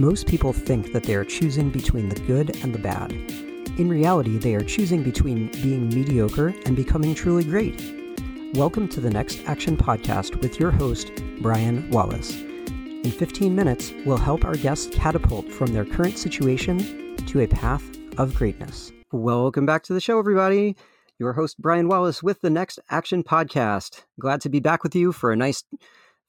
Most people think that they are choosing between the good and the bad. In reality, they are choosing between being mediocre and becoming truly great. Welcome to the Next Action Podcast with your host, Brian Wallace. In 15 minutes, we'll help our guests catapult from their current situation to a path of greatness. Welcome back to the show, everybody. Your host, Brian Wallace, with the Next Action Podcast. Glad to be back with you for a nice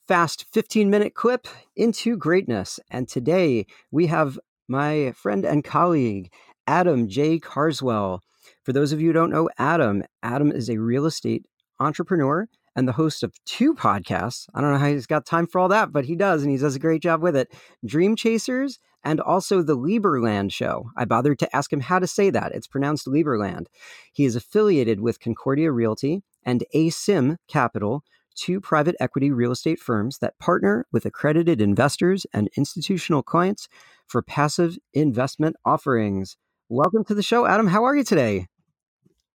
fast 15 minute clip into greatness. And today we have my friend and colleague, Adam J. Carswell. For those of you who don't know Adam, Adam is a real estate entrepreneur and the host of two podcasts. I don't know how he's got time for all that, but he does, and he does a great job with it Dream Chasers and also the Liberland Show. I bothered to ask him how to say that. It's pronounced Liberland. He is affiliated with Concordia Realty and ASIM Capital, two private equity real estate firms that partner with accredited investors and institutional clients for passive investment offerings. Welcome to the show, Adam. How are you today?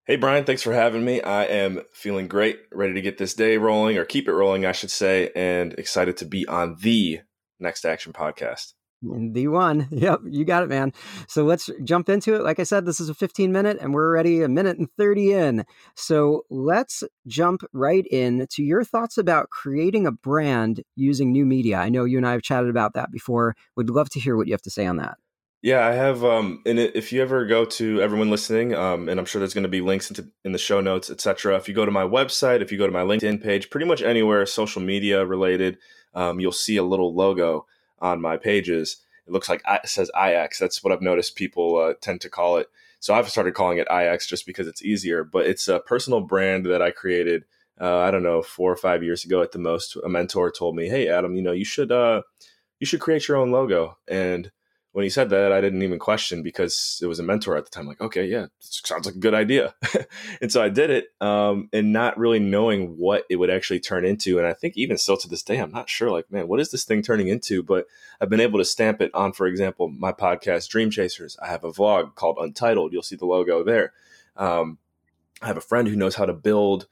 Hey, Brian, thanks for having me. I am feeling great, ready to get this day rolling, or keep it rolling, I should say, and excited to be on the Next Action podcast. The one. Yep, you got it, man. So let's jump into it. Like I said, this is a 15 minute and we're already a minute and 30 in. So let's jump right in to your thoughts about creating a brand using new media. I know you and I have chatted about that before. Would love to hear what you have to say on that. Yeah, I have. Um, and if you ever go to everyone listening, um, and I'm sure there's going to be links into in the show notes, etc. If you go to my website, if you go to my LinkedIn page, pretty much anywhere social media related, um, you'll see a little logo on my pages. It looks like it says IX. That's what I've noticed people uh, tend to call it. So I've started calling it IX just because it's easier. But it's a personal brand that I created. Uh, I don't know, four or five years ago at the most. A mentor told me, "Hey, Adam, you know, you should uh, you should create your own logo." And when he said that, I didn't even question because it was a mentor at the time. Like, okay, yeah, sounds like a good idea. and so I did it, um, and not really knowing what it would actually turn into. And I think even still to this day, I'm not sure. Like, man, what is this thing turning into? But I've been able to stamp it on, for example, my podcast, Dream Chasers. I have a vlog called Untitled. You'll see the logo there. Um, I have a friend who knows how to build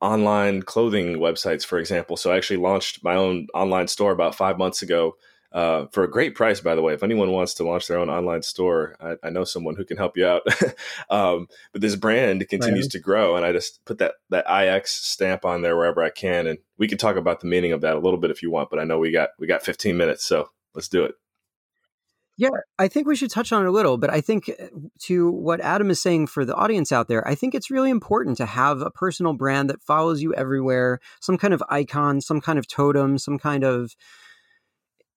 online clothing websites, for example. So I actually launched my own online store about five months ago uh, for a great price, by the way. If anyone wants to launch their own online store, I, I know someone who can help you out. um, but this brand continues right. to grow, and I just put that that IX stamp on there wherever I can, and we can talk about the meaning of that a little bit if you want. But I know we got we got 15 minutes, so let's do it. Yeah, I think we should touch on it a little, but I think uh, to what Adam is saying for the audience out there, I think it's really important to have a personal brand that follows you everywhere, some kind of icon, some kind of totem, some kind of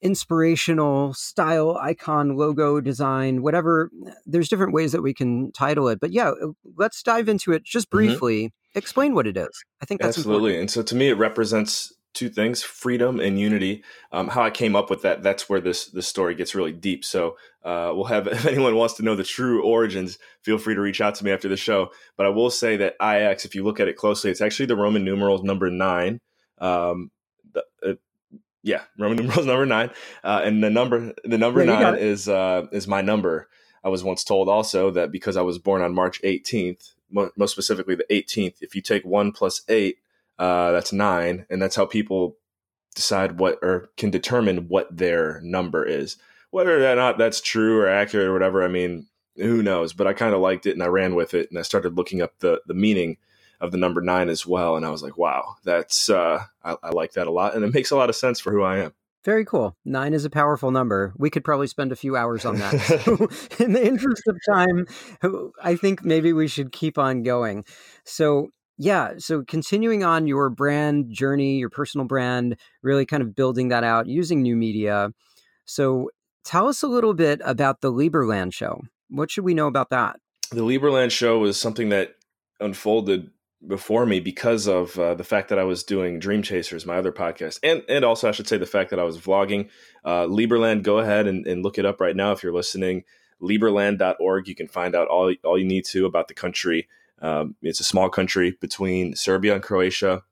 inspirational style, icon, logo design, whatever. There's different ways that we can title it. But yeah, uh, let's dive into it just mm-hmm. briefly. Mm-hmm. Explain what it is. I think that's absolutely. Important. And so to me, it represents two things freedom and unity um, how i came up with that that's where this this story gets really deep so uh, we'll have if anyone wants to know the true origins feel free to reach out to me after the show but i will say that ix if you look at it closely it's actually the roman numerals number nine um, the, uh, yeah, Roman numerals number nine, uh, and the number the number yeah, nine is uh, is my number. I was once told also that because I was born on March 18th, most specifically the 18th, if you take one plus eight, uh, that's nine, and that's how people decide what or can determine what their number is. Whether or not that's true or accurate or whatever, I mean, who knows? But I kind of liked it and I ran with it, and I started looking up the the meaning of the number nine as well. And I was like, wow, that's uh, I, I like that a lot, and it makes a lot of sense for who I am. Very cool. Nine is a powerful number. We could probably spend a few hours on that. so in the interest of time, I think maybe we should keep on going. So, yeah, so continuing on your brand journey, your personal brand, really kind of building that out using new media. So, tell us a little bit about the Liberland show. What should we know about that? The Liberland show was something that unfolded before me because of uh, the fact that I was doing Dream Chasers, my other podcast, and and also I should say the fact that I was vlogging. Uh, Liberland, go ahead and, and look it up right now if you're listening. Liberland.org. You can find out all all you need to about the country. Um, it's a small country between Serbia and Croatia,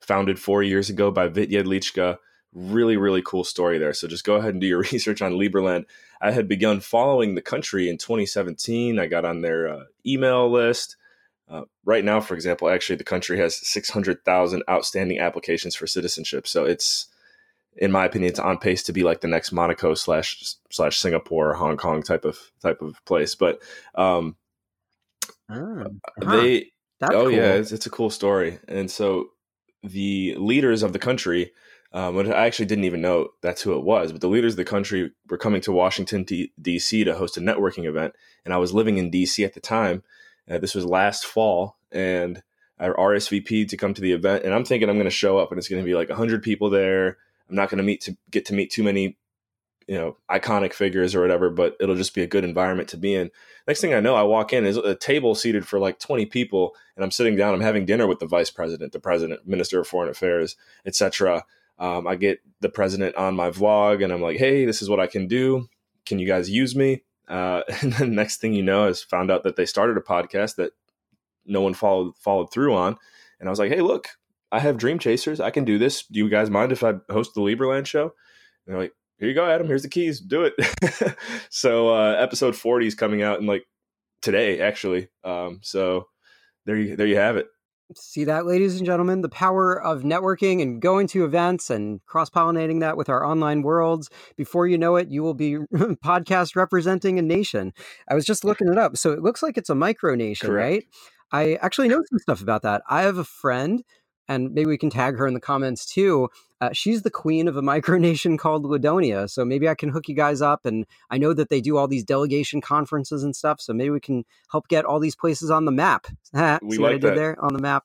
founded four years ago by Vit Jedlicka. Really, really cool story there. So just go ahead and do your research on Liberland. I had begun following the country in 2017. I got on their uh, email list. Uh, right now, for example, actually, the country has 600,000 outstanding applications for citizenship. So it's in my opinion, it's on pace to be like the next Monaco slash slash Singapore or Hong Kong type of type of place. But um, oh, huh. they That's oh cool. yeah, it's, it's, a cool story. And so the leaders of the country, um, I actually didn't even know that's who it was, but the leaders of the country were coming to Washington D.C. to host a networking event, and I was living in D.C. at the time. Uh, this was last fall, and I RSVP'd to come to the event, and I'm thinking I'm going to show up, and it's going to be like 100 people there. I'm not going to meet to get to meet too many, you know, iconic figures or whatever, but it'll just be a good environment to be in. Next thing I know, I walk in, is a table seated for like 20 people, and I'm sitting down. I'm having dinner with the vice president, the president, minister of foreign affairs, etc. Um, I get the president on my vlog, and I'm like, "Hey, this is what I can do. Can you guys use me?" Uh, and then next thing you know, is found out that they started a podcast that no one followed followed through on, and I was like, "Hey, look, I have Dream Chasers. I can do this. Do you guys mind if I host the Liberland show?" And they're like, "Here you go, Adam. Here's the keys. Do it." so uh, episode 40 is coming out in like today, actually. Um, so there you there you have it. See that, ladies and gentlemen, the power of networking and going to events and cross pollinating that with our online worlds. Before you know it, you will be podcast representing a nation. I was just looking it up. So it looks like it's a micronation, Correct. right? I actually know some stuff about that. I have a friend and maybe we can tag her in the comments too. Uh, she's the queen of a micronation called Ladonia, so maybe I can hook you guys up. And I know that they do all these delegation conferences and stuff, so maybe we can help get all these places on the map. we See like what I did there on the map.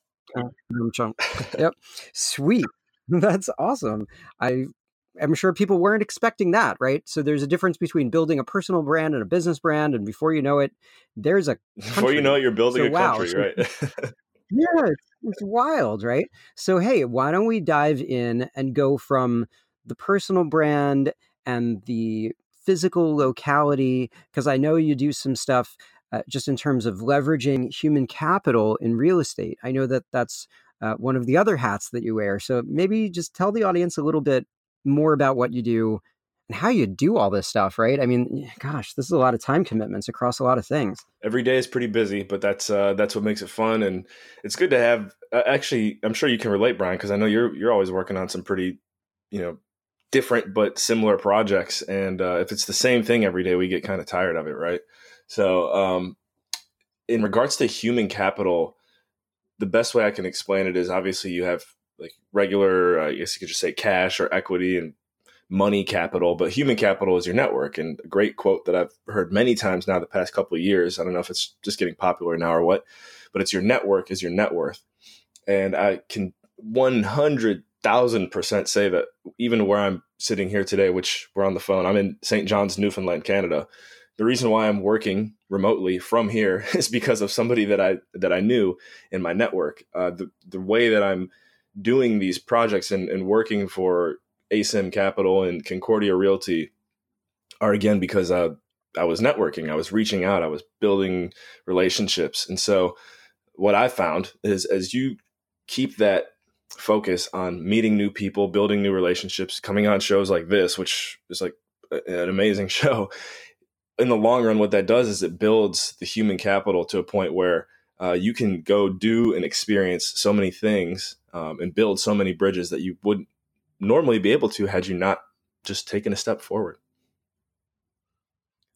yep, sweet. That's awesome. I I'm sure people weren't expecting that, right? So there's a difference between building a personal brand and a business brand, and before you know it, there's a country. before you know it, you're building so, a wow, country, right? Yeah, it's, it's wild, right? So, hey, why don't we dive in and go from the personal brand and the physical locality? Because I know you do some stuff uh, just in terms of leveraging human capital in real estate. I know that that's uh, one of the other hats that you wear. So, maybe just tell the audience a little bit more about what you do and how you do all this stuff, right? I mean, gosh, this is a lot of time commitments across a lot of things. Every day is pretty busy, but that's uh, that's what makes it fun, and it's good to have. Uh, actually, I'm sure you can relate, Brian, because I know you're you're always working on some pretty, you know, different but similar projects, and uh, if it's the same thing every day, we get kind of tired of it, right? So, um, in regards to human capital, the best way I can explain it is obviously you have like regular, uh, I guess you could just say cash or equity and money capital, but human capital is your network. And a great quote that I've heard many times now the past couple of years. I don't know if it's just getting popular now or what, but it's your network is your net worth. And I can 100,000% say that even where I'm sitting here today, which we're on the phone, I'm in St. John's, Newfoundland, Canada. The reason why I'm working remotely from here is because of somebody that I that I knew in my network. Uh, the the way that I'm doing these projects and, and working for ASIM Capital and Concordia Realty are again because I, I was networking, I was reaching out, I was building relationships. And so what I found is as you keep that focus on meeting new people, building new relationships, coming on shows like this, which is like an amazing show. In the long run, what that does is it builds the human capital to a point where uh, you can go do and experience so many things um, and build so many bridges that you wouldn't normally be able to had you not just taken a step forward.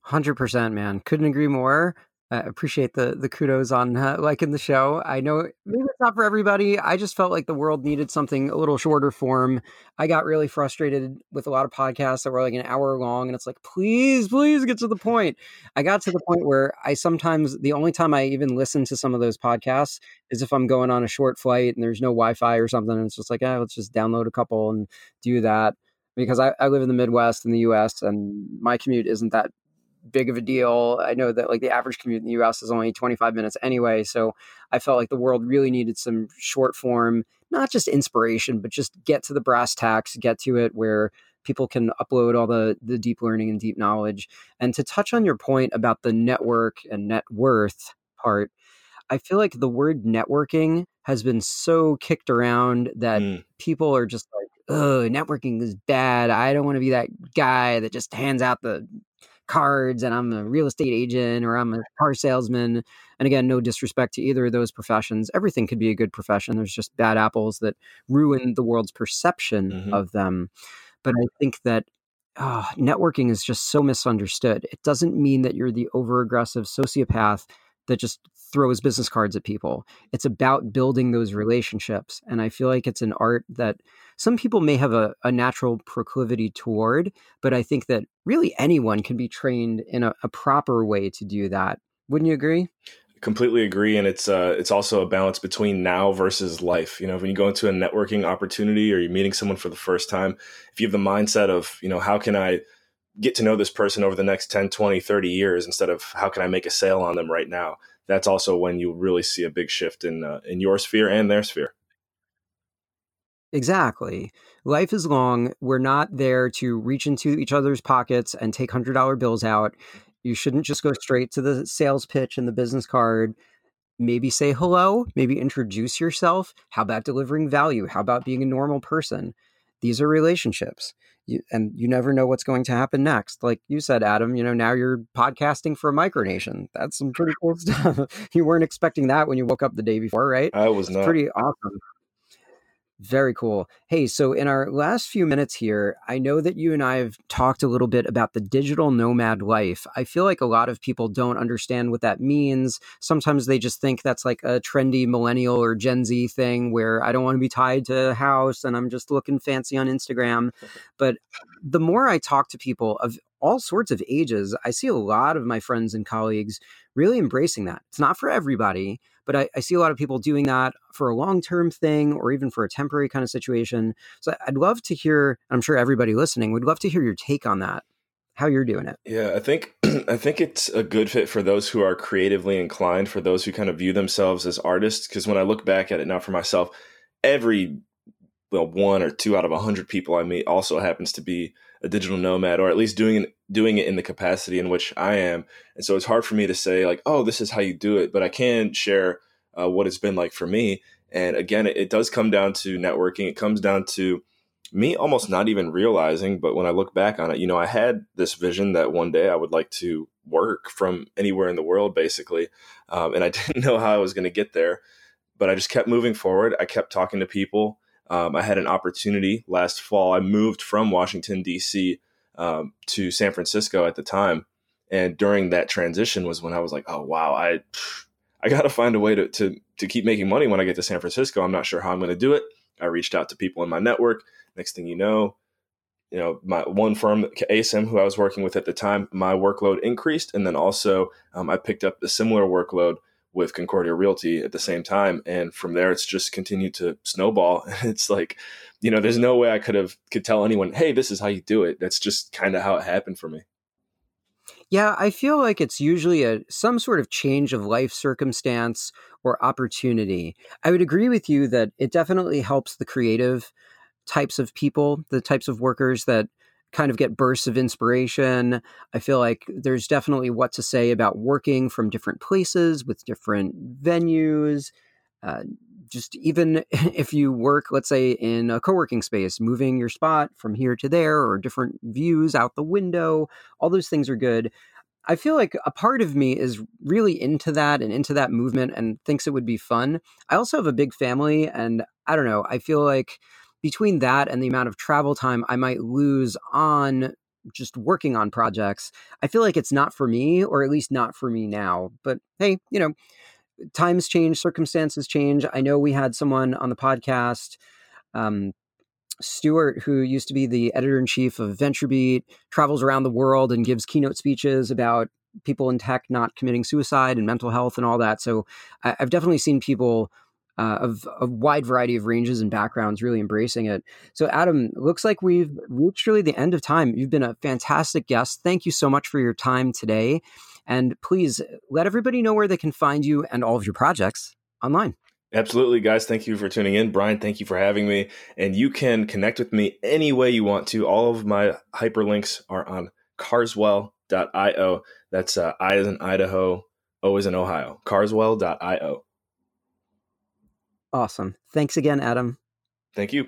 100% man couldn't agree more I appreciate the the kudos on uh, liking the show. I know maybe it's not for everybody. I just felt like the world needed something a little shorter form. I got really frustrated with a lot of podcasts that were like an hour long, and it's like, please, please get to the point. I got to the point where I sometimes the only time I even listen to some of those podcasts is if I'm going on a short flight and there's no Wi-Fi or something, and it's just like, ah, let's just download a couple and do that because I, I, live in the Midwest in the US and my commute isn't that big of a deal. I know that like the average commute in the US is only 25 minutes anyway. So I felt like the world really needed some short form, not just inspiration, but just get to the brass tacks, get to it where people can upload all the the deep learning and deep knowledge. And to touch on your point about the network and net worth part, I feel like the word networking has been so kicked around that mm. people are just like, oh, networking is bad. I don't want to be that guy that just hands out the cards and I'm a real estate agent or I'm a car salesman. And again, no disrespect to either of those professions. Everything could be a good profession. There's just bad apples that ruin the world's perception mm-hmm. of them. but I think that oh, networking is just so misunderstood. It doesn't mean that you're the over aggressive sociopath that just throws business cards at people. It's about building those relationships. And I feel like it's an art that some people may have a, a natural proclivity toward, but I think that really anyone can be trained in a, a proper way to do that. Wouldn't you agree? completely agree and it's uh it's also a balance between now versus life you know when you go into a networking opportunity or you're meeting someone for the first time if you have the mindset of you know how can i get to know this person over the next 10 20 30 years instead of how can i make a sale on them right now that's also when you really see a big shift in uh, in your sphere and their sphere Exactly. Life is long. We're not there to reach into each other's pockets and take $100 bills out. You shouldn't just go straight to the sales pitch and the business card. Maybe say hello, maybe introduce yourself. How about delivering value? How about being a normal person? These are relationships. You, and you never know what's going to happen next. Like you said, Adam, you know, now you're podcasting for a micronation. That's some pretty cool stuff. you weren't expecting that when you woke up the day before, right? I was not. Pretty awesome. Very cool. Hey, so in our last few minutes here, I know that you and I have talked a little bit about the digital nomad life. I feel like a lot of people don't understand what that means. Sometimes they just think that's like a trendy millennial or Gen Z thing where I don't want to be tied to a house and I'm just looking fancy on Instagram. But the more I talk to people of all sorts of ages, I see a lot of my friends and colleagues really embracing that. It's not for everybody, but I, I see a lot of people doing that for a long term thing or even for a temporary kind of situation. So I'd love to hear, I'm sure everybody listening would love to hear your take on that how you're doing it. Yeah, I think I think it's a good fit for those who are creatively inclined, for those who kind of view themselves as artists. Because when I look back at it now for myself, every well, one or two out of a hundred people I meet also happens to be a digital nomad, or at least doing doing it in the capacity in which I am. And so it's hard for me to say like, oh, this is how you do it, but I can share uh, what it's been like for me. And again, it, it does come down to networking. It comes down to me almost not even realizing, but when I look back on it, you know, I had this vision that one day I would like to work from anywhere in the world, basically, um, and I didn't know how I was going to get there. But I just kept moving forward. I kept talking to people. Um, I had an opportunity last fall. I moved from Washington D.C um, to San Francisco at the time. And during that transition was when I was like, oh wow, I I got to find a way to, to to keep making money when I get to San Francisco. I'm not sure how I'm going to do it. I reached out to people in my network. Next thing you know, you know, my one firm, ASM, who I was working with at the time, my workload increased, and then also um, I picked up a similar workload with Concordia Realty at the same time, and from there it's just continued to snowball. it's like you know, there's no way I could have could tell anyone, hey, this is how you do it. That's just kind of how it happened for me. Yeah, I feel like it's usually a some sort of change of life circumstance or opportunity. I would agree with you that it definitely helps the creative types of people, the types of workers that kind of get bursts of inspiration. I feel like there's definitely what to say about working from different places with different venues, uh, just even if you work, let's say, in a co working space, moving your spot from here to there or different views out the window, all those things are good. I feel like a part of me is really into that and into that movement and thinks it would be fun. I also have a big family, and I don't know, I feel like between that and the amount of travel time I might lose on just working on projects, I feel like it's not for me, or at least not for me now. But hey, you know, times change, circumstances change. I know we had someone on the podcast, um, Stuart, who used to be the editor in chief of VentureBeat, travels around the world and gives keynote speeches about people in tech not committing suicide and mental health and all that. So I, have definitely seen people. Uh, of a wide variety of ranges and backgrounds really embracing it. So, Adam, looks like we've reached really the end of time. You've been a fantastic guest. Thank you so much for your time today. And please let everybody know where they can find you and all of your projects online. Absolutely, guys. Thank you for tuning in. Brian, thank you for having me. And you can connect with me any way you want to. All of my hyperlinks are on carswell.io. That's uh, I as in Idaho, O as in Ohio. Carswell.io. Awesome. Thanks again, Adam. Thank you.